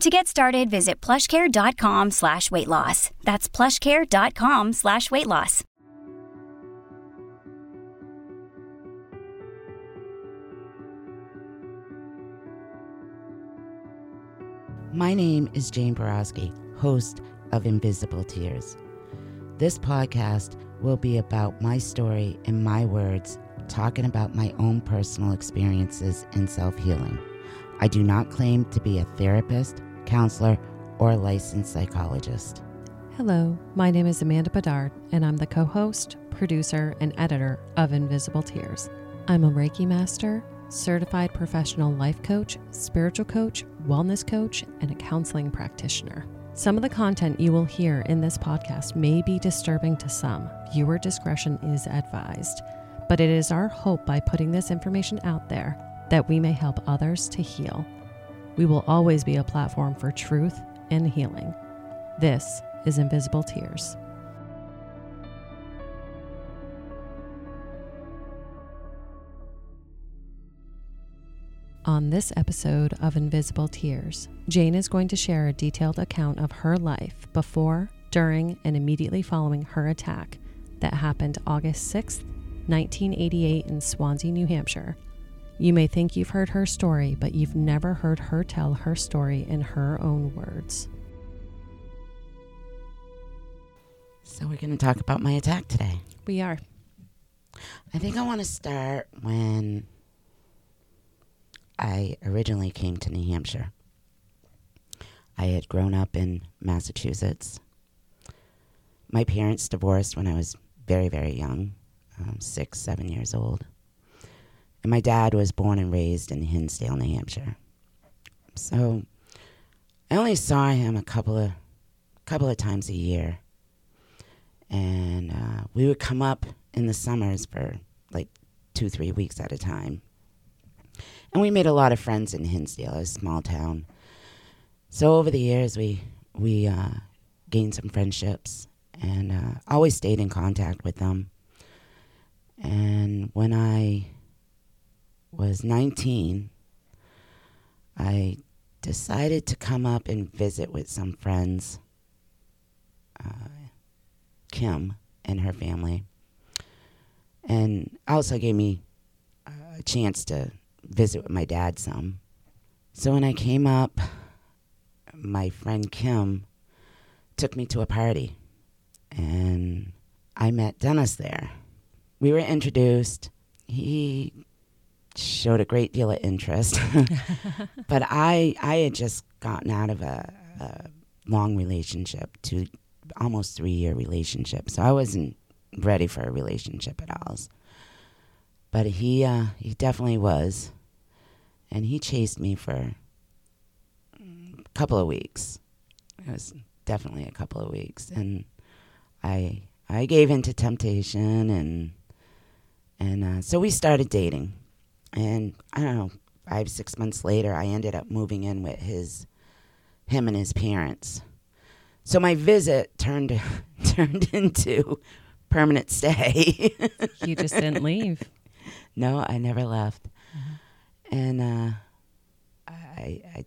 To get started, visit plushcare.com slash weight loss. That's plushcare.com slash weight loss. My name is Jane Boroski, host of Invisible Tears. This podcast will be about my story in my words, talking about my own personal experiences in self healing. I do not claim to be a therapist, counselor, or licensed psychologist. Hello, my name is Amanda Bedard, and I'm the co host, producer, and editor of Invisible Tears. I'm a Reiki master, certified professional life coach, spiritual coach, wellness coach, and a counseling practitioner. Some of the content you will hear in this podcast may be disturbing to some. Viewer discretion is advised. But it is our hope by putting this information out there that we may help others to heal. We will always be a platform for truth and healing. This is Invisible Tears. On this episode of Invisible Tears, Jane is going to share a detailed account of her life before, during, and immediately following her attack that happened August 6th, 1988, in Swanzey, New Hampshire. You may think you've heard her story, but you've never heard her tell her story in her own words. So, we're going to talk about my attack today. We are. I think I want to start when I originally came to New Hampshire. I had grown up in Massachusetts. My parents divorced when I was very, very young, um, six, seven years old. And my dad was born and raised in Hinsdale, New Hampshire. So I only saw him a couple of couple of times a year. And uh, we would come up in the summers for like two, three weeks at a time. And we made a lot of friends in Hinsdale, a small town. So over the years, we we uh, gained some friendships and uh, always stayed in contact with them. And when I was 19, I decided to come up and visit with some friends, uh, Kim and her family, and also gave me a chance to visit with my dad some. So when I came up, my friend Kim took me to a party and I met Dennis there. We were introduced. He showed a great deal of interest, but I I had just gotten out of a, a long relationship to almost three year relationship, so I wasn't ready for a relationship at all. But he uh, he definitely was, and he chased me for a couple of weeks. It was definitely a couple of weeks, and I I gave in to temptation, and and uh, so we started dating, and I don't know five six months later, I ended up moving in with his him and his parents. So my visit turned turned into permanent stay. You just didn't leave. No, I never left. And uh, I, I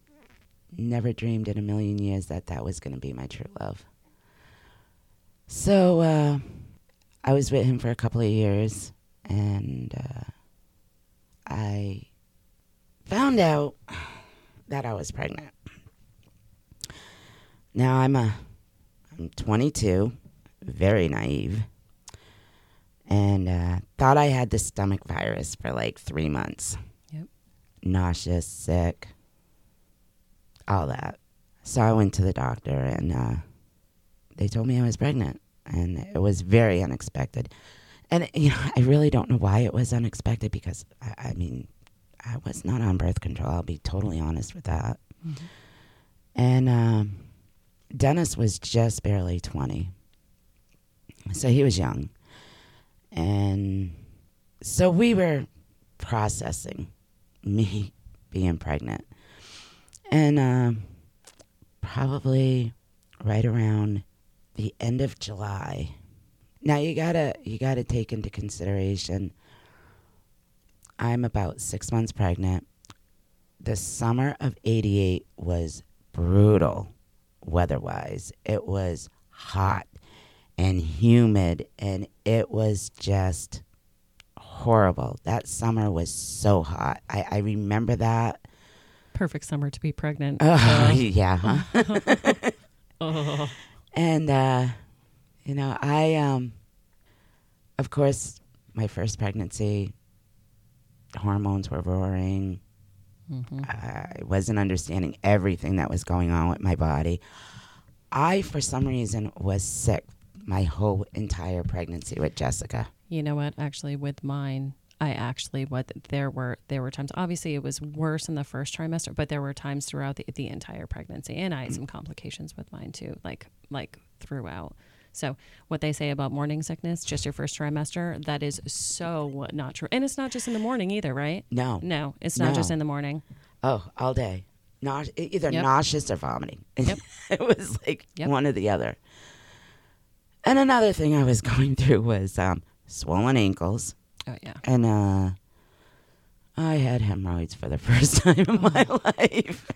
never dreamed in a million years that that was going to be my true love. So uh, I was with him for a couple of years, and uh, I found out that I was pregnant. Now I'm a I'm 22, very naive, and uh, thought I had the stomach virus for like three months. Yep. Nauseous, sick, all that. So I went to the doctor, and uh, they told me I was pregnant, and it was very unexpected. And you know, I really don't know why it was unexpected because I, I mean, I was not on birth control. I'll be totally honest with that. And um, Dennis was just barely twenty, so he was young. And so we were processing me being pregnant. And um, probably right around the end of July. Now you gotta you gotta take into consideration I'm about six months pregnant. The summer of eighty eight was brutal weather wise. It was hot and humid and it was just horrible. That summer was so hot. I, I remember that. Perfect summer to be pregnant. Oh, yeah. Huh? Oh. and uh, you know, I um of course my first pregnancy hormones were roaring. Mhm. I wasn't understanding everything that was going on with my body. I for some reason was sick my whole entire pregnancy with Jessica. You know what? Actually, with mine, I actually what there were there were times. Obviously, it was worse in the first trimester, but there were times throughout the, the entire pregnancy, and I had some complications with mine too, like like throughout. So what they say about morning sickness, just your first trimester, that is so not true, and it's not just in the morning either, right? No. No, it's not just in the morning. Oh, all day. Nau- either Yep. nauseous or vomiting. Yep. it was like Yep. one or the other. And another thing I was going through was um, swollen ankles. Oh yeah. And uh, I had hemorrhoids for the first time in my life.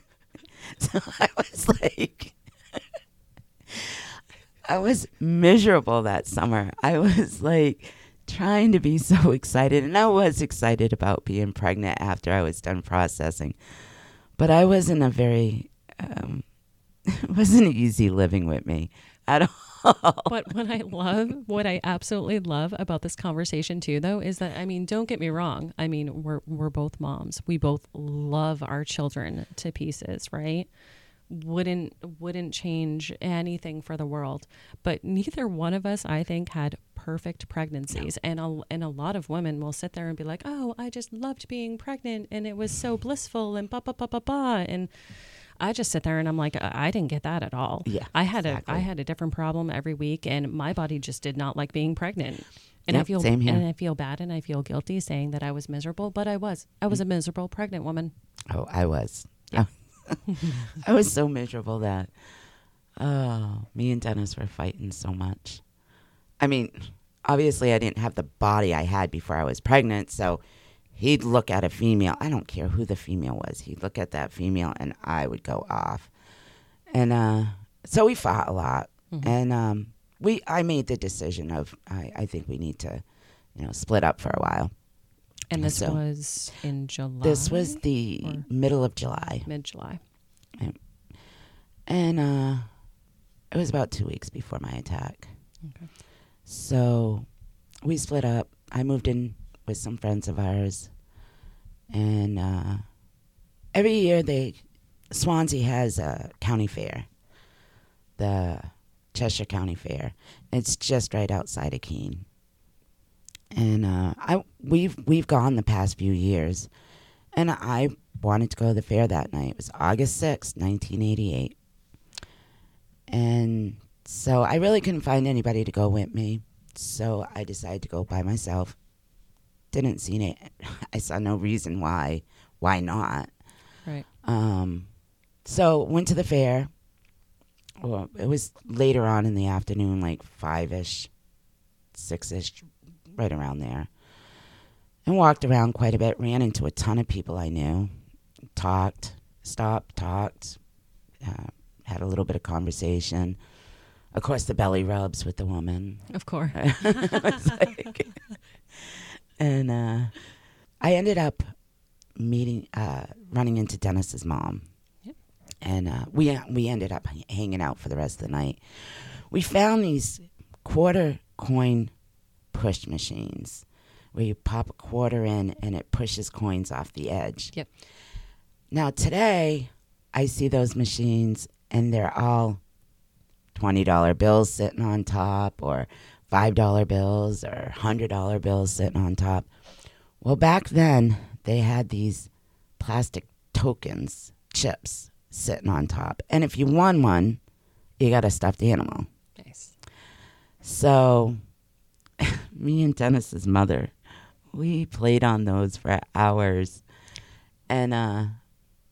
so I was like, I was miserable that summer. I was like trying to be so excited. And I was excited about being pregnant after I was done processing. But I wasn't a very, um, it wasn't easy living with me at all. But what I love, what I absolutely love about this conversation too, though, is that I mean, don't get me wrong. I mean, we're we're both moms. We both love our children to pieces, right? Wouldn't wouldn't change anything for the world. But neither one of us, I think, had perfect pregnancies. And a, and a lot of women will sit there and be like, "Oh, I just loved being pregnant, and it was so blissful, and ba ba ba ba ba." And I just sit there and I'm like, I I didn't get that at all. Yeah, I had exactly. a I had a different problem every week, and my body just did not like being pregnant. And I feel and I feel bad and I feel guilty saying that I was miserable, but I was. I was mm. a miserable pregnant woman. Oh, I was. Oh, I was so miserable that oh, me and Dennis were fighting so much. I mean, obviously I didn't have the body I had before I was pregnant, so he'd look at a female. I don't care who the female was. He'd look at that female and I would go off. And uh so we fought a lot. And um we I made the decision of I, I think we need to, you know, split up for a while. And this So- was in July. This was the or- middle of July. mid July. And uh, it was about two weeks before my attack. Okay. So we split up. I moved in with some friends of ours. And uh, every year they Swanzey has a county fair, the Cheshire County Fair. It's just right outside of Keene. And uh, I we've we've gone the past few years, and I wanted to go to the fair that night. It was August sixth, nineteen eighty eight. And so I really couldn't find anybody to go with me. So I decided to go by myself. Didn't see it. I saw no reason why. Why not? Right. Um, so went to the fair. Well, it was later on in the afternoon, like five ish, six ish, right around there. And walked around quite a bit. Ran into a ton of people I knew. Talked, stopped, talked. Uh, had a little bit of conversation. Of course, the belly rubs with the woman. Of course. Like- and uh, I ended up meeting, uh, running into Dennis's mom, Yep. and uh, we we ended up hanging out for the rest of the night. We found these quarter coin push machines where you pop a quarter in and it pushes coins off the edge. Yep. Now today, I see those machines and they're all twenty dollar bills sitting on top, or five dollar bills, or hundred dollar bills sitting on top. Well, back then they had these plastic tokens, chips sitting on top, and if you won one, you got a stuffed animal. nice. So me and Dennis's mother, we played on those for hours, and uh,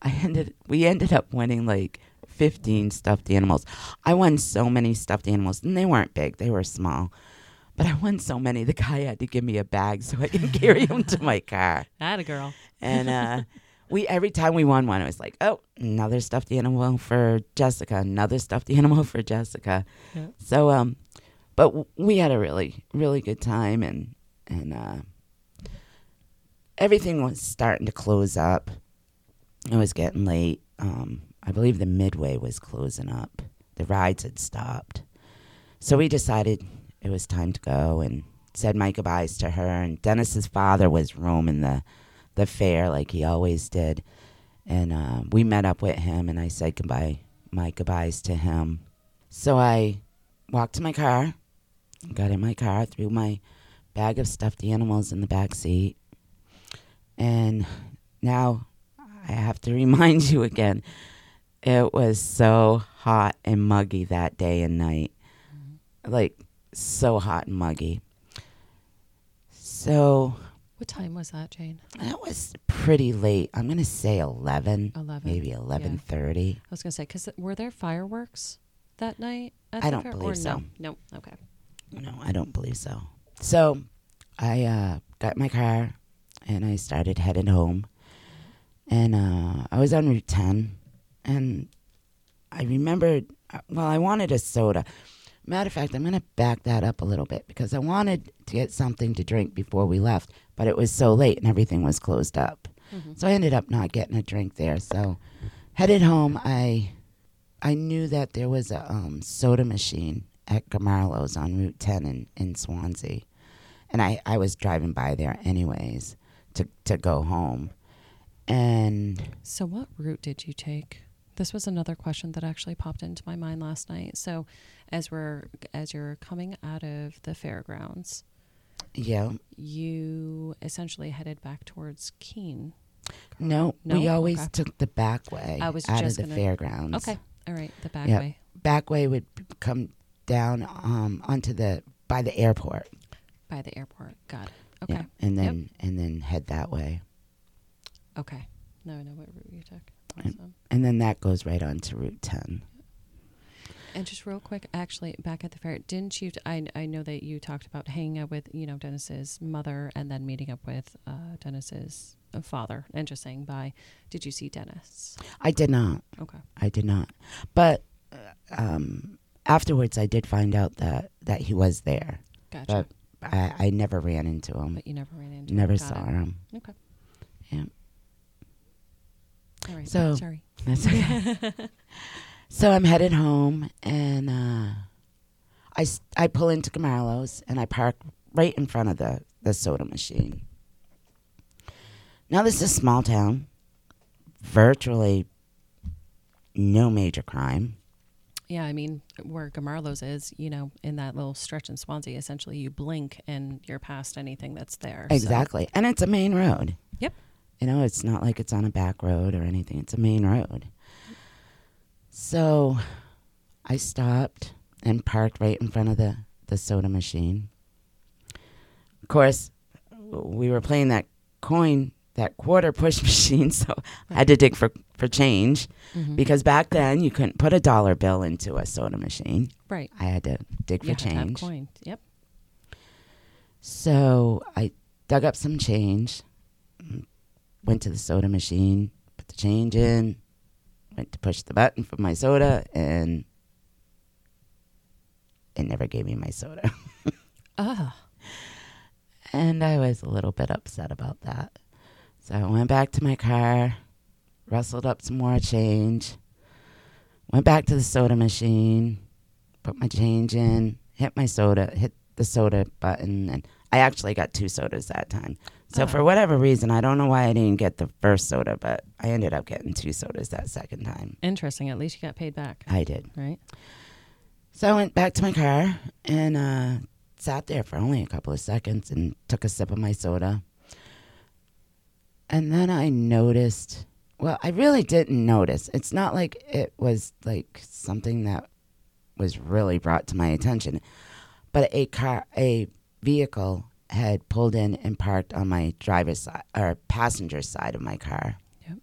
I ended. We ended up winning like fifteen stuffed animals. I won so many stuffed animals, and they weren't big; they were small. But I won so many. The guy had to give me a bag so I can carry them to my car. That a girl. And uh, we every time we won one, it was like, oh, another stuffed animal for Jessica, another stuffed animal for Jessica. So, um, but we had a really, really good time, and and uh, everything was starting to close up. It was getting late. Um, I believe the Midway was closing up. The rides had stopped, so we decided it was time to go and said my goodbyes to her. And Dennis's father was roaming the the fair like he always did, and uh, we met up with him, and I said goodbye, my goodbyes to him. So I walked to my car, got in my car, threw my bag of stuffed animals in the back seat, and now I have to remind you again. It was so hot and muggy that day and night. Mm-hmm. Like, so hot and muggy. So What time was that, Jane? that was pretty late. I'm gonna say eleven, 11. maybe eleven thirty. I was going to say, because were there fireworks that night? I don't believe so. No. No. Okay. No, I don't believe so. So I uh, got my car and I started heading home. And uh, I was on Route 10. And I remembered, uh, well, I wanted a soda. Matter of fact, I'm going to back that up a little bit because I wanted to get something to drink before we left, but it was so late and everything was closed up. So I ended up not getting a drink there. So headed home, I I knew that there was a um, soda machine at Gomarlo's on Route 10 in, in Swanzey. And I, I was driving by there anyways to, to go home. And So, what route did you take? This was another question that actually popped into my mind last night. So, as we're as you're coming out of the fairgrounds, yeah, you essentially headed back towards Keene. no, No? we always Okay. took the back way I was out just of the gonna- fairgrounds. Okay, all right, the back Yep. way Back way would come down um, onto the by the airport. by the airport. Got it. Okay, Yeah, and Yep. then and then head that way. okay. No, I know what route you took. And- Awesome. And then that goes right on to Route 10. And just real quick, actually, back at the fair, didn't you? I I know that you talked about hanging out with you know Dennis's mother and then meeting up with uh, Dennis's uh, father and just saying bye. Did you see Dennis? I did not. Okay. I did not. But uh, um, afterwards, I did find out that, that he was there. Gotcha. But I, I never ran into him. But you never ran into. Never him. Got saw it. him. Okay. Yeah. All right. So- sorry. That's okay. so I'm headed home, and uh, I, I pull into Gomarlo's, and I park right in front of the, the soda machine. Now, this is a small town, virtually no major crime. Yeah, I mean, where Gomarlo's is, you know, in that little stretch in Swanzey, essentially you blink and you're past anything that's there. so- Exactly. And it's a main road. Yep. You know, it's not like it's on a back road or anything. It's a main road. So I stopped and parked right in front of the, the soda machine. Of course, we were playing that coin, that quarter push machine, so I had to dig for, for change Mhm. because back then you couldn't put a dollar bill into a soda machine. right. I had to dig You for had to have change. coin. Yep. So I dug up some change, went to the soda machine, put the change in, went to push the button for my soda, and it never gave me my soda. Ah. and I was a little bit upset about that. So I went back to my car, rustled up some more change, went back to the soda machine, put my change in, hit my soda, hit the soda button, and I actually got two sodas that time. So Oh. for whatever reason, I don't know why I didn't get the first soda, but I ended up getting two sodas that second time. Interesting. At least you got paid back, I did. right? So I went back to my car and uh, sat there for only a couple of seconds and took a sip of my soda. And then I noticed, well, I really didn't notice. It's not like it was like something that was really brought to my attention, but a car, a vehicle had pulled in and parked on my driver's side or passenger side of my car. Yep.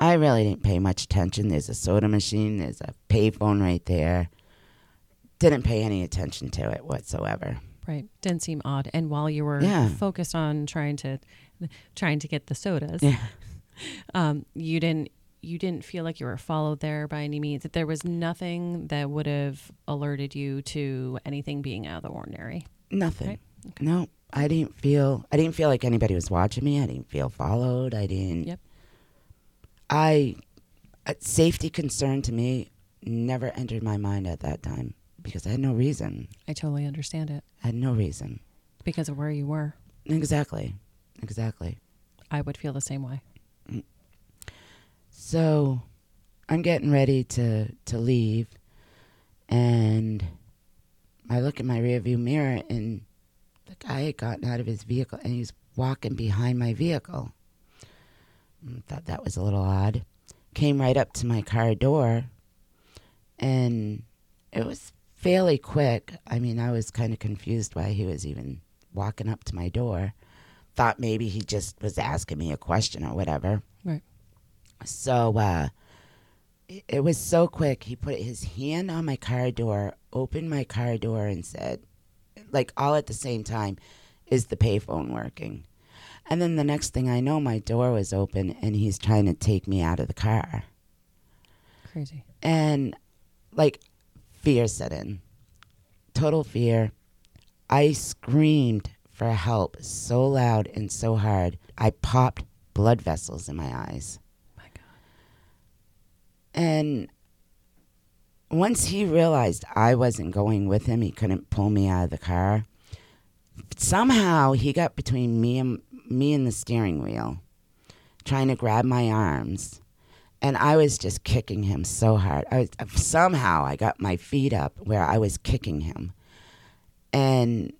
I really didn't pay much attention. There's a soda machine, there's a payphone right there. Didn't pay any attention to it whatsoever. Right. Didn't seem odd. And while you were Yeah. focused on trying to trying to get the sodas, Yeah. um, you didn't you didn't feel like you were followed there by any means. That there was nothing that would have alerted you to anything being out of the ordinary. Nothing. Right. Okay. No, I didn't feel. I didn't feel like anybody was watching me. I didn't feel followed. I didn't. Yep. I, a safety concern to me never entered my mind at that time because I had no reason. I totally understand it I had no reason. because of where you were. Exactly. Exactly. I would feel the same way. So, I'm getting ready to to leave, and I look in my rearview mirror, and the guy had gotten out of his vehicle, and he's walking behind my vehicle. Mm, Thought that was a little odd. Came right up to my car door, and it was fairly quick. I mean, I was kind of confused why he was even walking up to my door. Thought maybe he just was asking me a question or whatever. Right. So uh, it, it was so quick. He put his hand on my car door, opened my car door, and said, like all at the same time, "Is the payphone working?" And then the next thing I know, my door was open, and he's trying to take me out of the car, Crazy. and like fear set in, total fear. I screamed for help so loud and so hard, I popped blood vessels in my eyes. And once he realized I wasn't going with him, he couldn't pull me out of the car. Somehow he got between me and me and the steering wheel, trying to grab my arms, and I was just kicking him so hard. I was, somehow I got my feet up where I was kicking him, and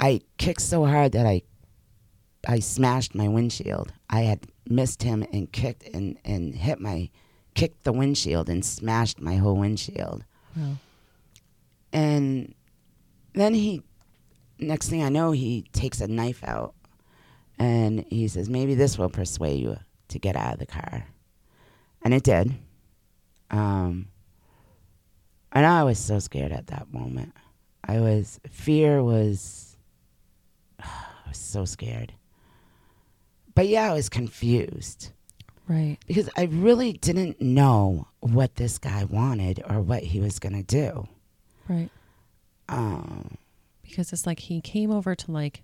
I kicked so hard that I I smashed my windshield. I had missed him and kicked and, and hit my kicked the windshield and smashed my whole windshield. Wow. And then he, next thing I know, he takes a knife out and he says, maybe this will persuade you to get out of the car. And it did. Um, and I was so scared at that moment. I was, fear was, I was so scared. But yeah, I was confused Right. because I really didn't know what this guy wanted or what he was going to do. Right. Um, Because it's like he came over to like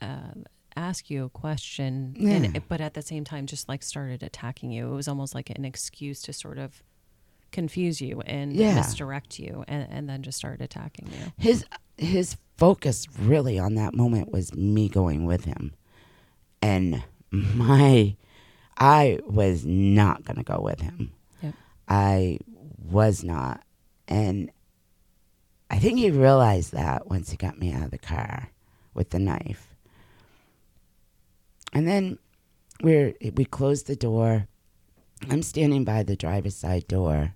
uh, ask you a question, Yeah. and, but at the same time, just like started attacking you. It was almost like an excuse to sort of confuse you and Yeah. misdirect you, and, and then just started attacking you. his his focus really on that moment was me going with him, and my I was not going to go with him. Yep. I was not, and I think he realized that once he got me out of the car with the knife. And then we're we closed the door. I'm standing by the driver's side door,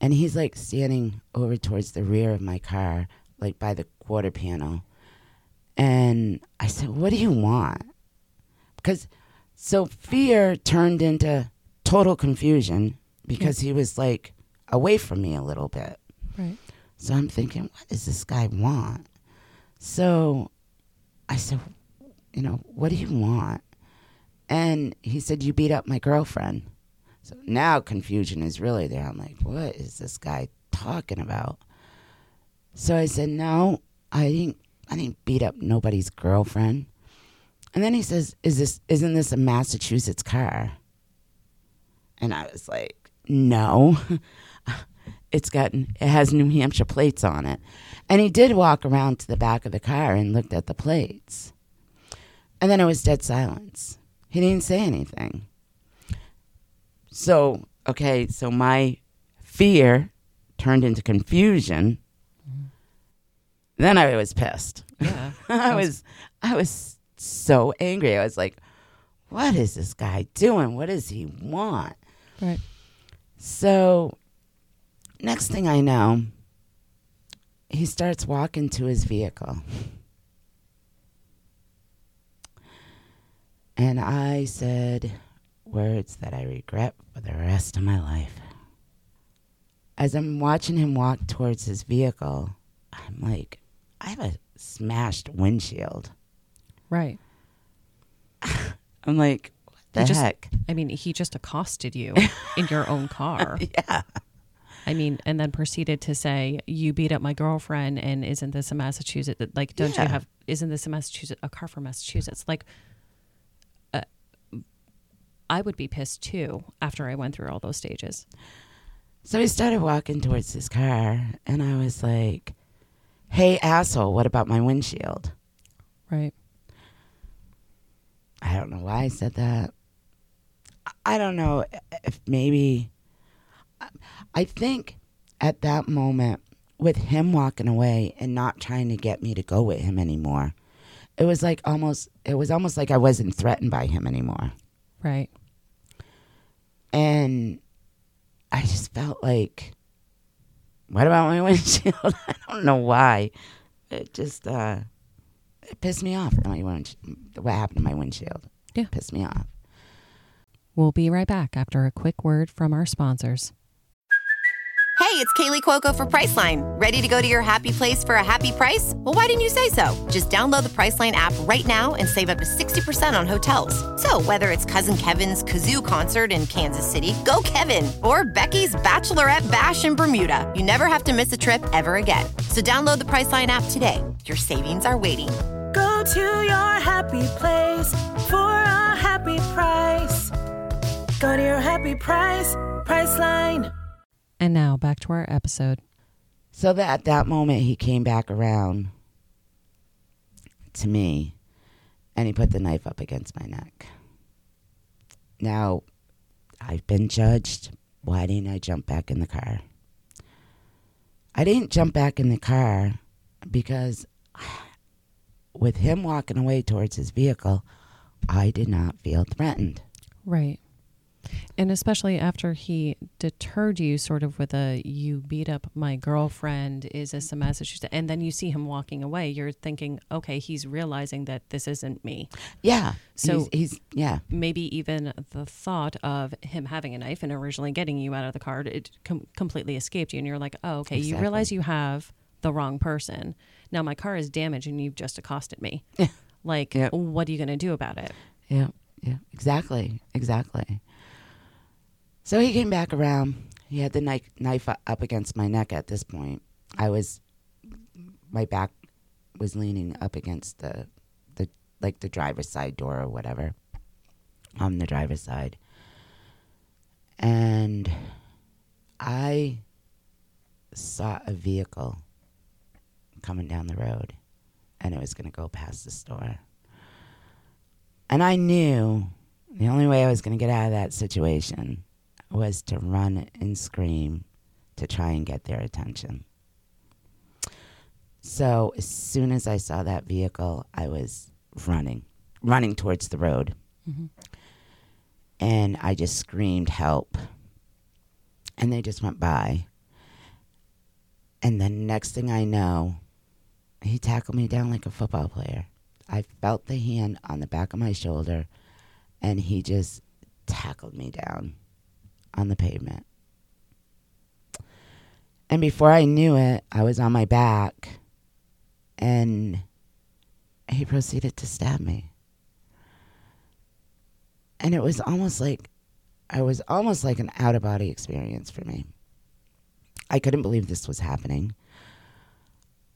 and he's like standing over towards the rear of my car, like by the quarter panel. And I said, "What do you want?" Because so fear turned into total confusion because he was like away from me a little bit. Right. So I'm thinking, what does this guy want? So I said, you know, what do you want? And he said, you beat up my girlfriend. So now confusion is really there. I'm like, what is this guy talking about? So I said, no, I didn't. I didn't beat up nobody's girlfriend. And then he says, "Is this isn't this a Massachusetts car?" And I was like, "No." it's got it has New Hampshire plates on it. And he did walk around to the back of the car and looked at the plates. And then it was dead silence. He didn't say anything. So, okay, so my fear turned into confusion. Mm-hmm. Then I was pissed. Yeah. I was I was so angry. I was like, what is this guy doing? What does he want? Right. So next thing I know, he starts walking to his vehicle. And I said words that I regret for the rest of my life. As I'm watching him walk towards his vehicle, I'm like, I have a smashed windshield. Right. I'm like, what the just- heck? I mean, he just accosted you in your own car. Yeah. I mean, and then proceeded to say, "You beat up my girlfriend, and isn't this a Massachusetts? Like, don't Yeah. you have? Isn't this a Massachusetts? A car from Massachusetts? Like, uh, I would be pissed too after I went through all those stages. So he started walking towards his car, and I was like, hey, asshole, what about my windshield? Right. I don't know why I said that. I- don't know if maybe. I think at that moment, with him walking away and not trying to get me to go with him anymore, it was like almost. It was almost like I wasn't threatened by him anymore, Right. and I just felt like, what about my windshield? I don't know why. It just uh, it pissed me off. My wind, what happened to my windshield? Yeah. pissed me off. We'll be right back after a quick word from our sponsors. Hey, it's Kaley Cuoco for Priceline. Ready to go to your happy place for a happy price? Well, why didn't you say so? Just download the Priceline app right now and save up to 60% on hotels. So, whether it's Cousin Kevin's Kazoo concert in Kansas City, go Kevin, or Becky's Bachelorette Bash in Bermuda, you never have to miss a trip ever again. So, download the Priceline app today. Your savings are waiting. Go to your happy place for a happy price. Go to your happy price, Priceline. And now back to our episode. So that at that moment he came back around to me and he put the knife up against my neck. Now, I've been judged. Why didn't I jump back in the car? I didn't jump back in the car because with him walking away towards his vehicle, I did not feel threatened. Right. And especially after he deterred you sort of with a you beat up my girlfriend, is this a Massachusetts? And then you see him walking away, you're thinking, okay, he's realizing that this isn't me. Yeah. So- he's, he's yeah. Maybe even the thought of him having a knife and originally getting you out of the car, it com- completely escaped you. And you're like, oh, okay, you realize you have the wrong person. Now my car is damaged and you've just accosted me. like, Yep. what are you going to do about it? Yeah, yeah, exactly, exactly. So he came back around. He had the knife, knife up against my neck at this point. I was, my back was leaning up against the, the like the driver's side door or whatever, on the driver's side. And I saw a vehicle coming down the road, and it was going to go past the store. And I knew the only way I was going to get out of that situation was to run and scream to try and get their attention. So as soon as I saw that vehicle, I was running, running towards the road. Mm-hmm. And I just screamed, help. And they just went by. And the next thing I know, he tackled me down like a football player. I felt the hand on the back of my shoulder, and he just tackled me down on the pavement. And before I knew it, I was on my back, and he proceeded to stab me. And it was almost like, I was almost like an out of body experience for me. I couldn't believe this was happening.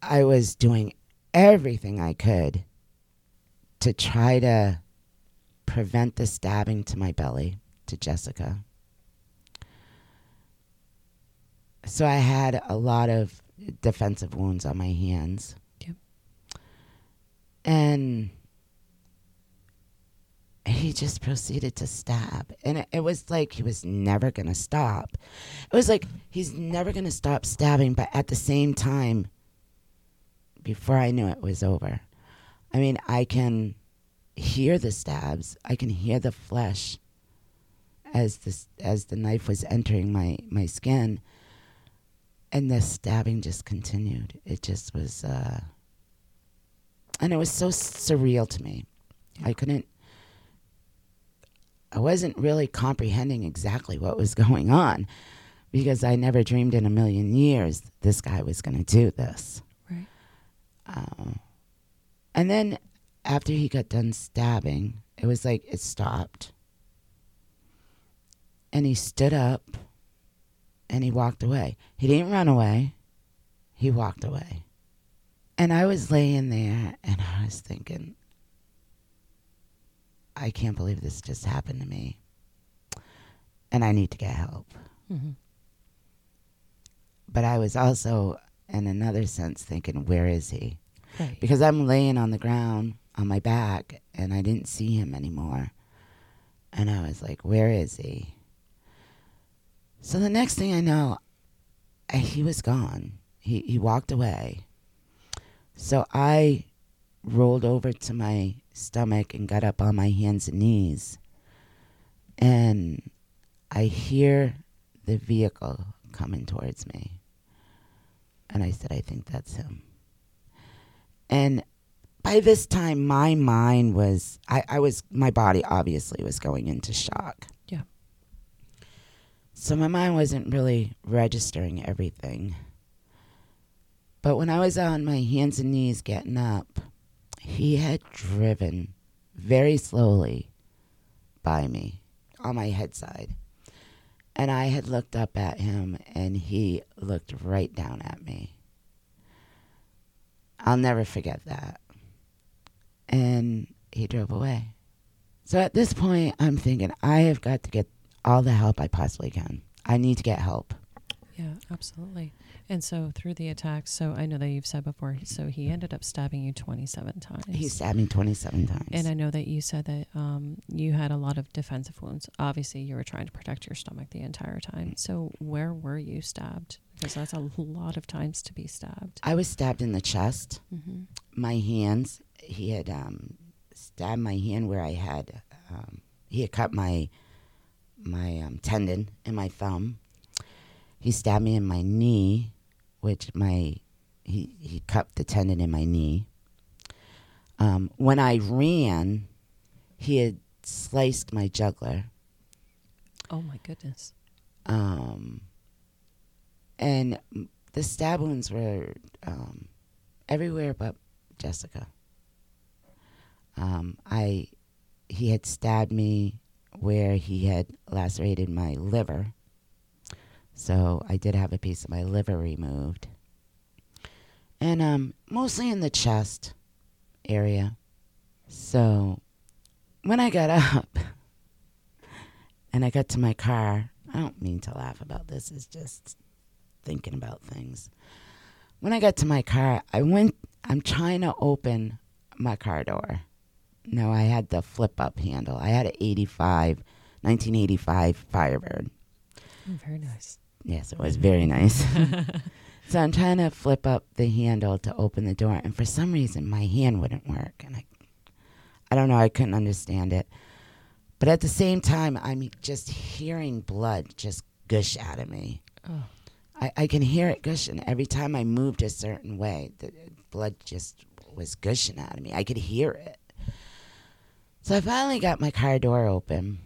I was doing everything I could to try to prevent the stabbing to my belly, to Jessica. So I had a lot of defensive wounds on my hands. Yep. And he just proceeded to stab. And it, it was like he was never going to stop. It was like he's never going to stop stabbing, but at the same time, before I knew it was over, I mean, I can hear the stabs. I can hear the flesh as this as the knife was entering my my skin. and the stabbing just continued. It just was, uh, and it was so surreal to me. I couldn't, I wasn't really comprehending exactly what was going on because I never dreamed in a million years this guy was going to do this. Um, and then after he got done stabbing, it was like it stopped. And he stood up and he walked away. He didn't run away, he walked away. And I was laying there and I was thinking, I can't believe this just happened to me. And I need to get help. Mm-hmm. But I was also, in another sense, thinking, where is he? Because I'm laying on the ground on my back and I didn't see him anymore. And I was like, where is he? So the next thing I know, he was gone. He, he walked away. So I rolled over to my stomach and got up on my hands and knees. And I hear the vehicle coming towards me. And I said, I think that's him. And by this time, my mind was, I, I was, my body obviously was going into shock. Yeah. So my mind wasn't really registering everything. But when I was on my hands and knees getting up, he had driven very slowly by me on my head side. And I had looked up at him and he looked right down at me. I'll never forget that. And he drove away. So at this point, I'm thinking, I have got to get all the help I possibly can. I need to get help. Yeah, absolutely. And so through the attacks, so I know that you've said before, so he ended up stabbing you 27 times. He stabbed me 27 times. and I know that you said that um, you had a lot of defensive wounds. Obviously, you were trying to protect your stomach the entire time. So where were you stabbed? Because that's a lot of times to be stabbed. I was stabbed in the chest, Mm-hmm. my hands. He had um, stabbed my hand where I had, um, he had cut my my um, tendon in my thumb. He stabbed me in my knee, which my he he cut the tendon in my knee. Um, when I ran, he had sliced my jugular. Oh my goodness. um, and the stab wounds were um, everywhere but Jessica. Um, I he had stabbed me where he had lacerated my liver, so I did have a piece of my liver removed, and um, mostly in the chest area. So when I got up and I got to my car, I don't mean to laugh about this, it's just thinking about things. When I got to my car, I went, I'm trying to open my car door. No, I had the flip up handle. I had an 85, 1985 Firebird. Oh, very nice. Yes, it was very nice. so I'm trying to flip up the handle to open the door, and for some reason my hand wouldn't work, and I, I don't know, I couldn't understand it. But at the same time, I'm just hearing blood just gush out of me. Oh, I, I can hear it gushing every time I moved a certain way. The blood just was gushing out of me. I could hear it. So I finally got my car door open.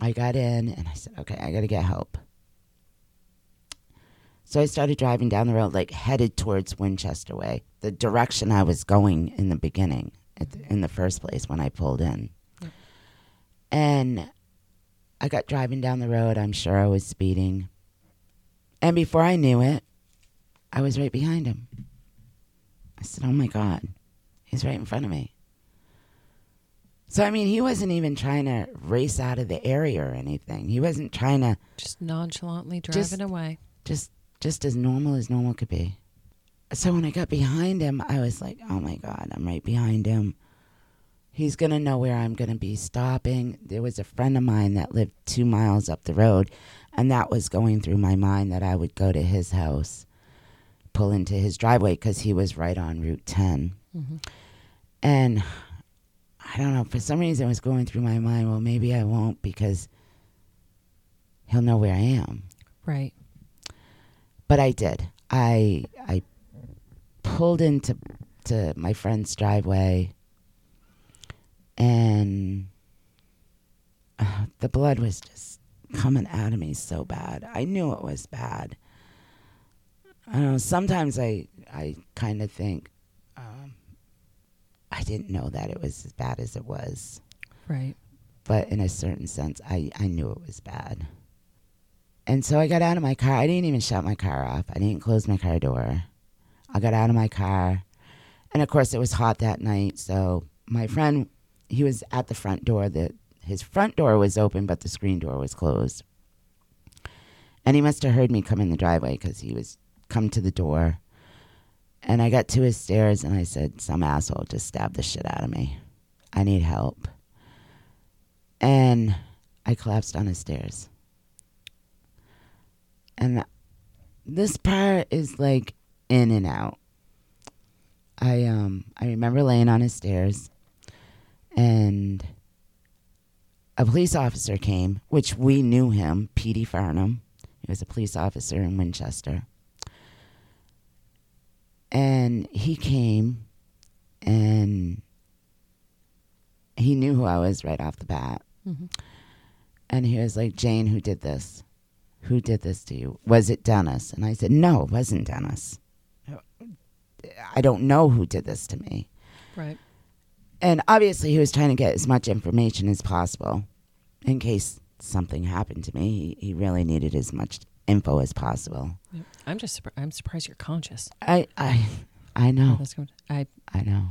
I got in and I said, okay, I got to get help. So I started driving down the road, like headed towards Winchester Way, the direction I was going in the beginning, at the, in the first place when I pulled in. And I got driving down the road. I'm sure I was speeding. And before I knew it, I was right behind him. I said, Oh my God, he's right in front of me. So, I mean, he wasn't even trying to race out of the area or anything. He wasn't trying to just nonchalantly driving Just- away. just just as normal as normal could be. So when I got behind him, I was like, "Oh my god, I'm right behind him. He's going to know where I'm going to be stopping." There was a friend of mine that lived 2 miles up the road, and that was going through my mind that I would go to his house, pull into his driveway cuz he was right on Route 10. Mhm. And I don't know, for some reason it was going through my mind, well, maybe I won't because he'll know where I am. Right. but I did. I I pulled into to my friend's driveway, and uh, the blood was just coming out of me so bad. I knew it was bad. I don't know. Sometimes I I kind of think um, I didn't know that it was as bad as it was, Right. but in a certain sense, I I knew it was bad. And so I got out of my car. I didn't even shut my car off. I didn't close my car door. I got out of my car. And of course, it was hot that night. So my friend, he was at the front door. The, his front door was open, but the screen door was closed. And he must have heard me come in the driveway because he was come to the door. And I got to his stairs and I said, Some asshole just stabbed the shit out of me. I need help. And I collapsed on his stairs. And this part is like in and out. I um I remember laying on his stairs and a police officer came, which we knew him, Petey Farnham. He was a police officer in Winchester. And he came and he knew who I was right off the bat. Mhm. And he was like, Jane, who did this? Who did this to you? Was it Dennis? And I said, No, it wasn't Dennis. I don't know who did this to me. Right. And obviously, he was trying to get as much information as possible in case something happened to me. He, he really needed as much info as possible. I'm just surpri- I'm surprised you're conscious. I, I, I know. That's good. I I know.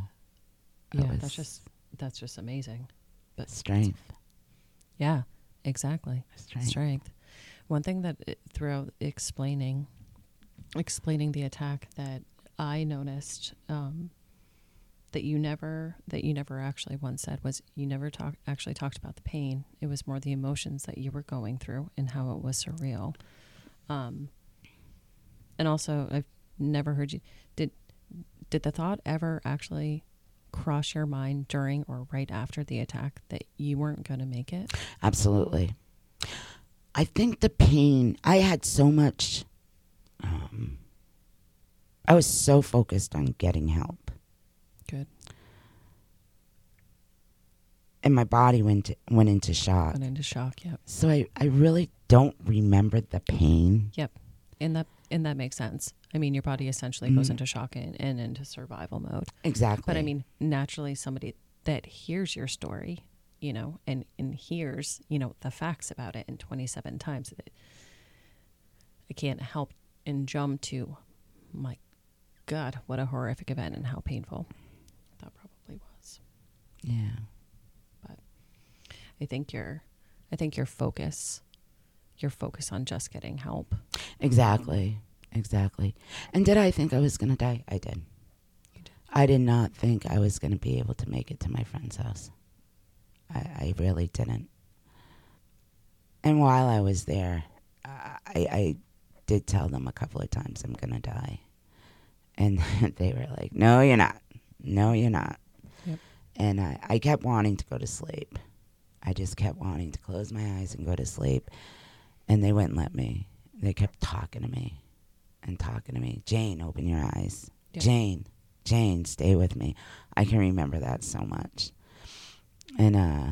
Yeah. was That's just that's just amazing. But strength. yeah, exactly. Strength. Strength. One thing that uh, throughout explaining explaining the attack that I noticed um, that you never that you never actually once said was you never talk actually talked about the pain. It was more the emotions that you were going through and how it was surreal. Um, and also, I've never heard you did did the thought ever actually cross your mind during or right after the attack that you weren't going to make it? Absolutely. I think the pain, I had so much, um, I was so focused on getting help. Good. And my body went, went into shock. Went into shock. Yep. So I, I really don't remember the pain. Yep. And that and that makes sense. I mean, your body essentially goes Mhm. into shock and, and into survival mode. Exactly. But I mean, naturally, somebody that hears your story, you know, and and hears, you know, the facts about it in 27 times, it, I can't help and jump to, my God, what a horrific event and how painful that probably was. Yeah. But I think your, I think your focus, your focus on just getting help. Exactly. Exactly. And did I think I was going to die? I did. Did. I did not think I was going to be able to make it to my friend's house. I, I really didn't. And while I was there, I, I did tell them a couple of times I'm going to die. And they were like, no, you're not. No, you're not. And I, I kept wanting to go to sleep. I just kept wanting to close my eyes and go to sleep. And they wouldn't let me. They kept talking to me and talking to me. Jane, open your eyes. Yeah. Jane, Jane, stay with me. I can remember that so much. And uh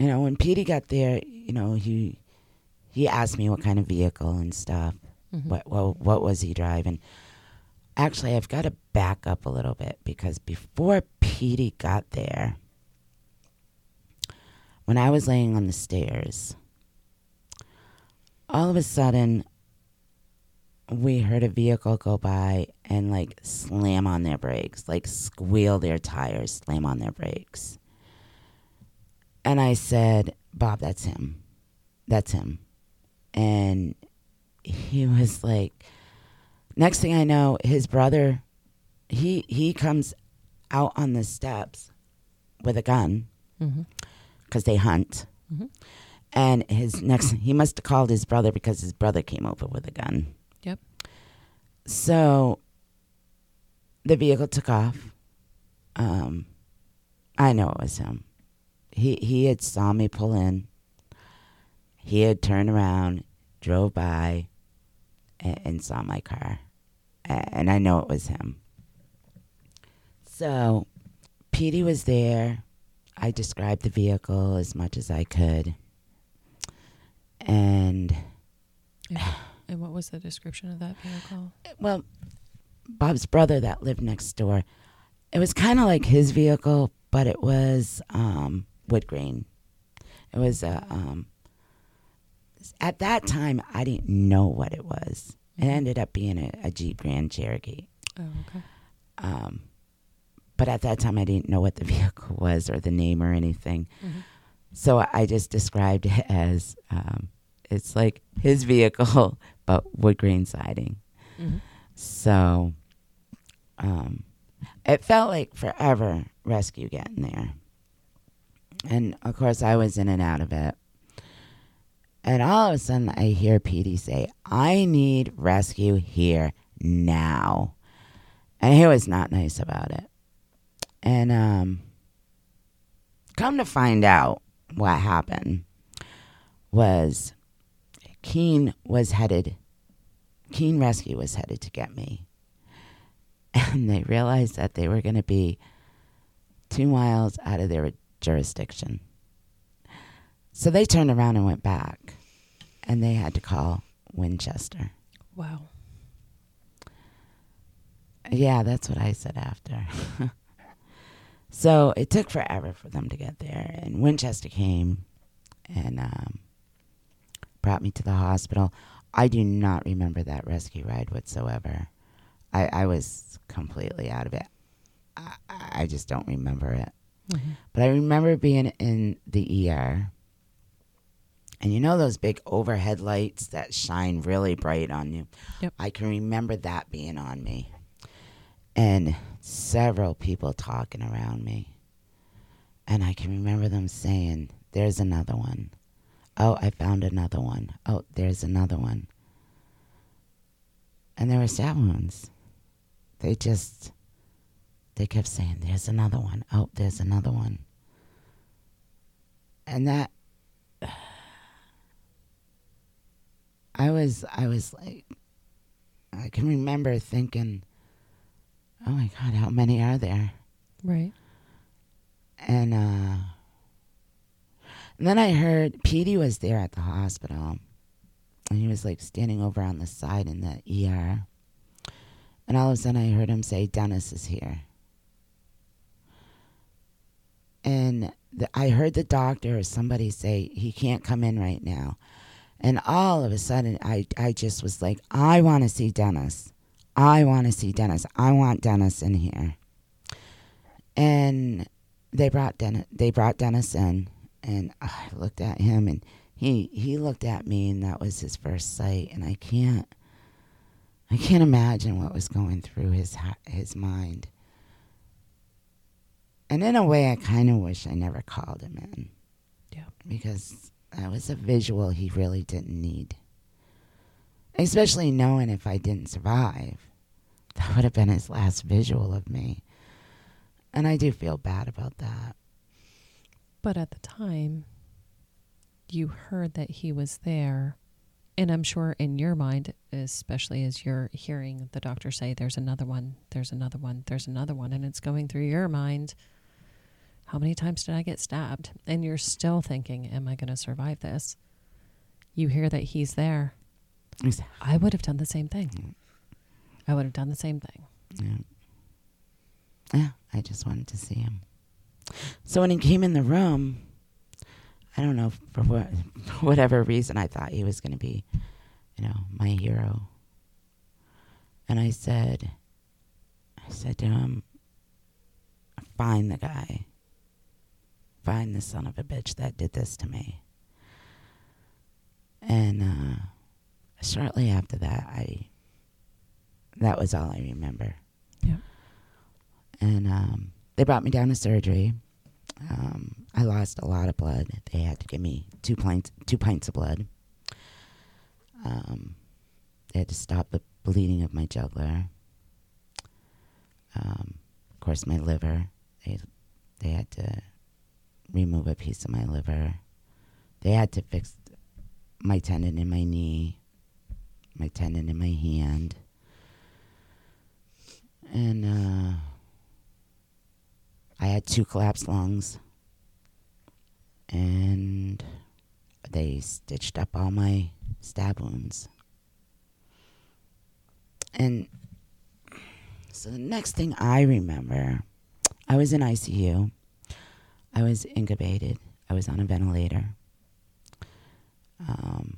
you know, when Petey got there, you know, he he asked me what kind of vehicle and stuff. Mhm. What well, what was he driving? Actually, I've got to back up a little bit because before Petey got there, when I was laying on the stairs, all of a sudden we heard a vehicle go by and like slam on their brakes, like squeal their tires, slam on their brakes. And I said, Bob, that's him. That's him. And he was like, next thing I know, his brother, he he comes out on the steps with a gun because they hunt. Mhm. And his next, he must have called his brother because his brother came over with a gun. Yep. So the vehicle took off. Um, I know it was him. He he had saw me pull in. He had turned around, drove by, and, saw my car, and I know it was him. So, Petey was there. I described the vehicle as much as I could, and And, and what was the description of that vehicle? well, Bob's brother that lived next door, it was kind of like his vehicle, but it was um, wood grain. It was a. Um, at that time, I didn't know what it was. It ended up being a, a Jeep Grand Cherokee. Oh, okay. Um, but at that time, I didn't know what the vehicle was or the name or anything. So I just described it as um, it's like his vehicle, but wood grain siding. So um, it felt like forever rescue getting there. And of course, I was in and out of it. And all of a sudden, I hear Petey say, I need rescue here now. And he was not nice about it. And um, come to find out what happened was Keene was headed, Keene Rescue was headed to get me. And they realized that they were going to be two miles out of their jurisdiction. So they turned around and went back. And they had to call Winchester. Wow. Yeah, that's what I said after. so it took forever for them to get there, and Winchester came and um, brought me to the hospital. I do not remember that rescue ride whatsoever. I, I was completely out of it. I, I just don't remember it. But I remember being in the ER. And you know those big overhead lights that shine really bright on you? Yep. I can remember that being on me. And several people talking around me. And I can remember them saying, There's another one. Oh, I found another one. Oh, there's another one. And there were stab wounds. They just, they kept saying, There's another one. Oh, there's another one. And that, I was, I was like, I can remember thinking, oh my God, how many are there? Right. And, uh, and then I heard Petey was there at the hospital. And he was like standing over on the side in the ER. And all of a sudden I heard him say, Dennis is here. And the, I heard the doctor or somebody say, he can't come in right now. And all of a sudden I, I just was like, I want to see Dennis. I want to see Dennis. I want Dennis in here. And they brought Dennis. They brought Dennis in, and I looked at him, and he he looked at me, and that was his first sight. And I can't, I can't imagine what was going through his his mind. And in a way, I kind of wish I never called him in, Yeah. because that was a visual he really didn't need. Especially knowing if I didn't survive, that would have been his last visual of me. And I do feel bad about that. But at the time, you heard that he was there. And I'm sure in your mind, especially as you're hearing the doctor say, there's another one, there's another one, there's another one, and it's going through your mind, how many times did I get stabbed? And you're still thinking, am I going to survive this? You hear that he's there. I would have done the same thing. I would have done the same thing. Yeah. Yeah, I just wanted to see him. So when he came in the room, I don't know for what for whatever reason I thought he was going to be, you know, my hero. And I said I said to him, "Find the guy. Find the son of a bitch that did this to me." And uh shortly after that, I that was all I remember. Yeah. And um, they brought me down to surgery. Um, I lost a lot of blood. They had to give me two pints, two pints of blood. Um, they had to stop the bleeding of my jugular. Um, of course, my liver. They they had to remove a piece of my liver. They had to fix my tendon in my knee. my tendon in my hand. And uh, I had two collapsed lungs. And they stitched up all my stab wounds. And so the next thing I remember, I was in ICU. I was incubated. I was on a ventilator. Um,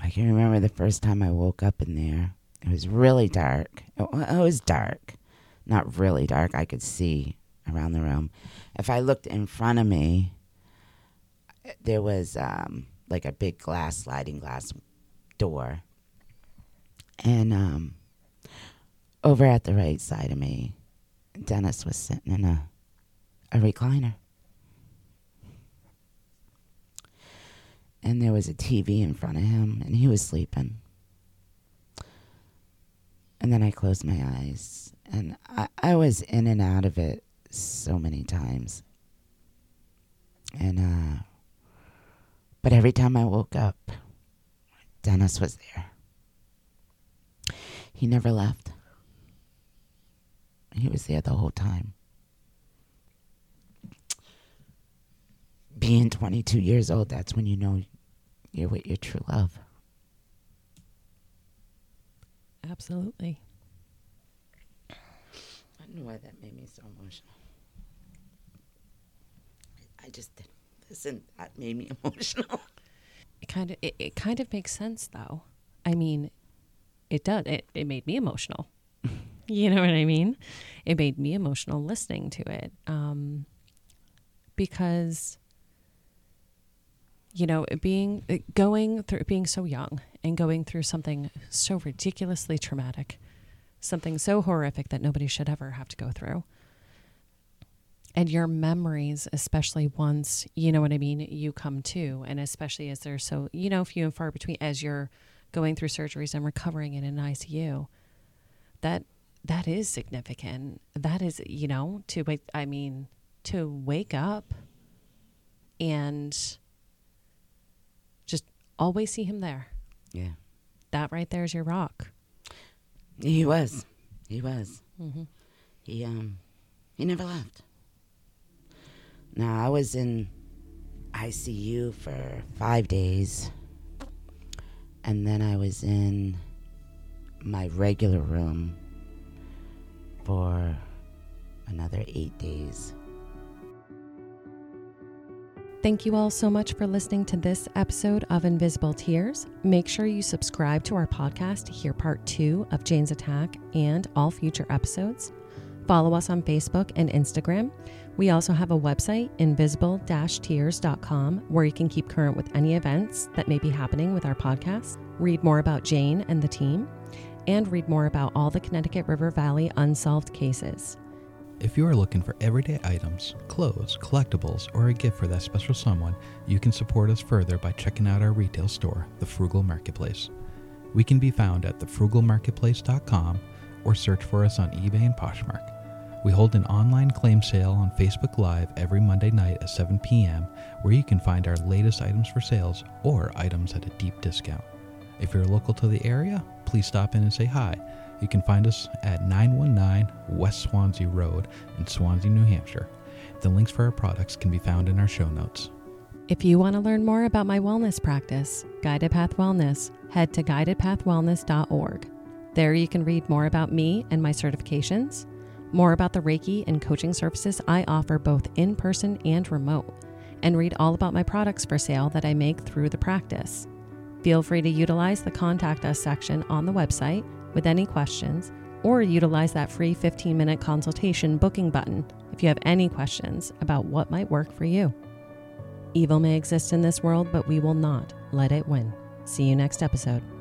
I can remember the first time I woke up in there. It was really dark. It, it was dark, not really dark. I could see around the room. If I looked in front of me, there was um, like a big glass sliding glass door, and um, over at the right side of me, Dennis was sitting in a a recliner. And there was a TV in front of him, and he was sleeping. And then I closed my eyes, and I, I was in and out of it so many times. And, uh, but every time I woke up, Dennis was there. He never left. He was there the whole time. Being 22 years old, that's when you know you're with your true love. Absolutely. I don't know why that made me so emotional. I just did this and that made me emotional. It kind of it, it kind of makes sense though. I mean, it does. It it made me emotional. you know what I mean? It made me emotional listening to it. Um because you know, being going through being so young and going through something so ridiculously traumatic, something so horrific that nobody should ever have to go through. And your memories, especially once, you know what I mean, you come to, and especially as they're so, you know, few and far between as you're going through surgeries and recovering in an ICU, that that is significant. That is, you know, to wake I mean, to wake up and always see him there. Yeah. That right there is your rock. He was. He was. Mm-hmm. He um he never left. Now I was in ICU for five days, and then I was in my regular room for another eight days. Thank you all so much for listening to this episode of Invisible Tears. Make sure you subscribe to our podcast to hear part two of Jane's attack and all future episodes. Follow us on Facebook and Instagram. We also have a website, invisible tears.com, where you can keep current with any events that may be happening with our podcast, read more about Jane and the team, and read more about all the Connecticut River Valley unsolved cases. If you are looking for everyday items, clothes, collectibles, or a gift for that special someone, you can support us further by checking out our retail store, The Frugal Marketplace. We can be found at thefrugalmarketplace.com or search for us on eBay and Poshmark. We hold an online claim sale on Facebook Live every Monday night at 7 p.m., where you can find our latest items for sales or items at a deep discount. If you're local to the area, please stop in and say hi. You can find us at 919 West Swanzey Road in Swanzey, New Hampshire. The links for our products can be found in our show notes. If you want to learn more about my wellness practice, Guided Path Wellness, head to guidedpathwellness.org. There you can read more about me and my certifications, more about the Reiki and coaching services I offer both in person and remote, and read all about my products for sale that I make through the practice. Feel free to utilize the Contact Us section on the website with any questions, or utilize that free 15 minute consultation booking button if you have any questions about what might work for you. Evil may exist in this world, but we will not let it win. See you next episode.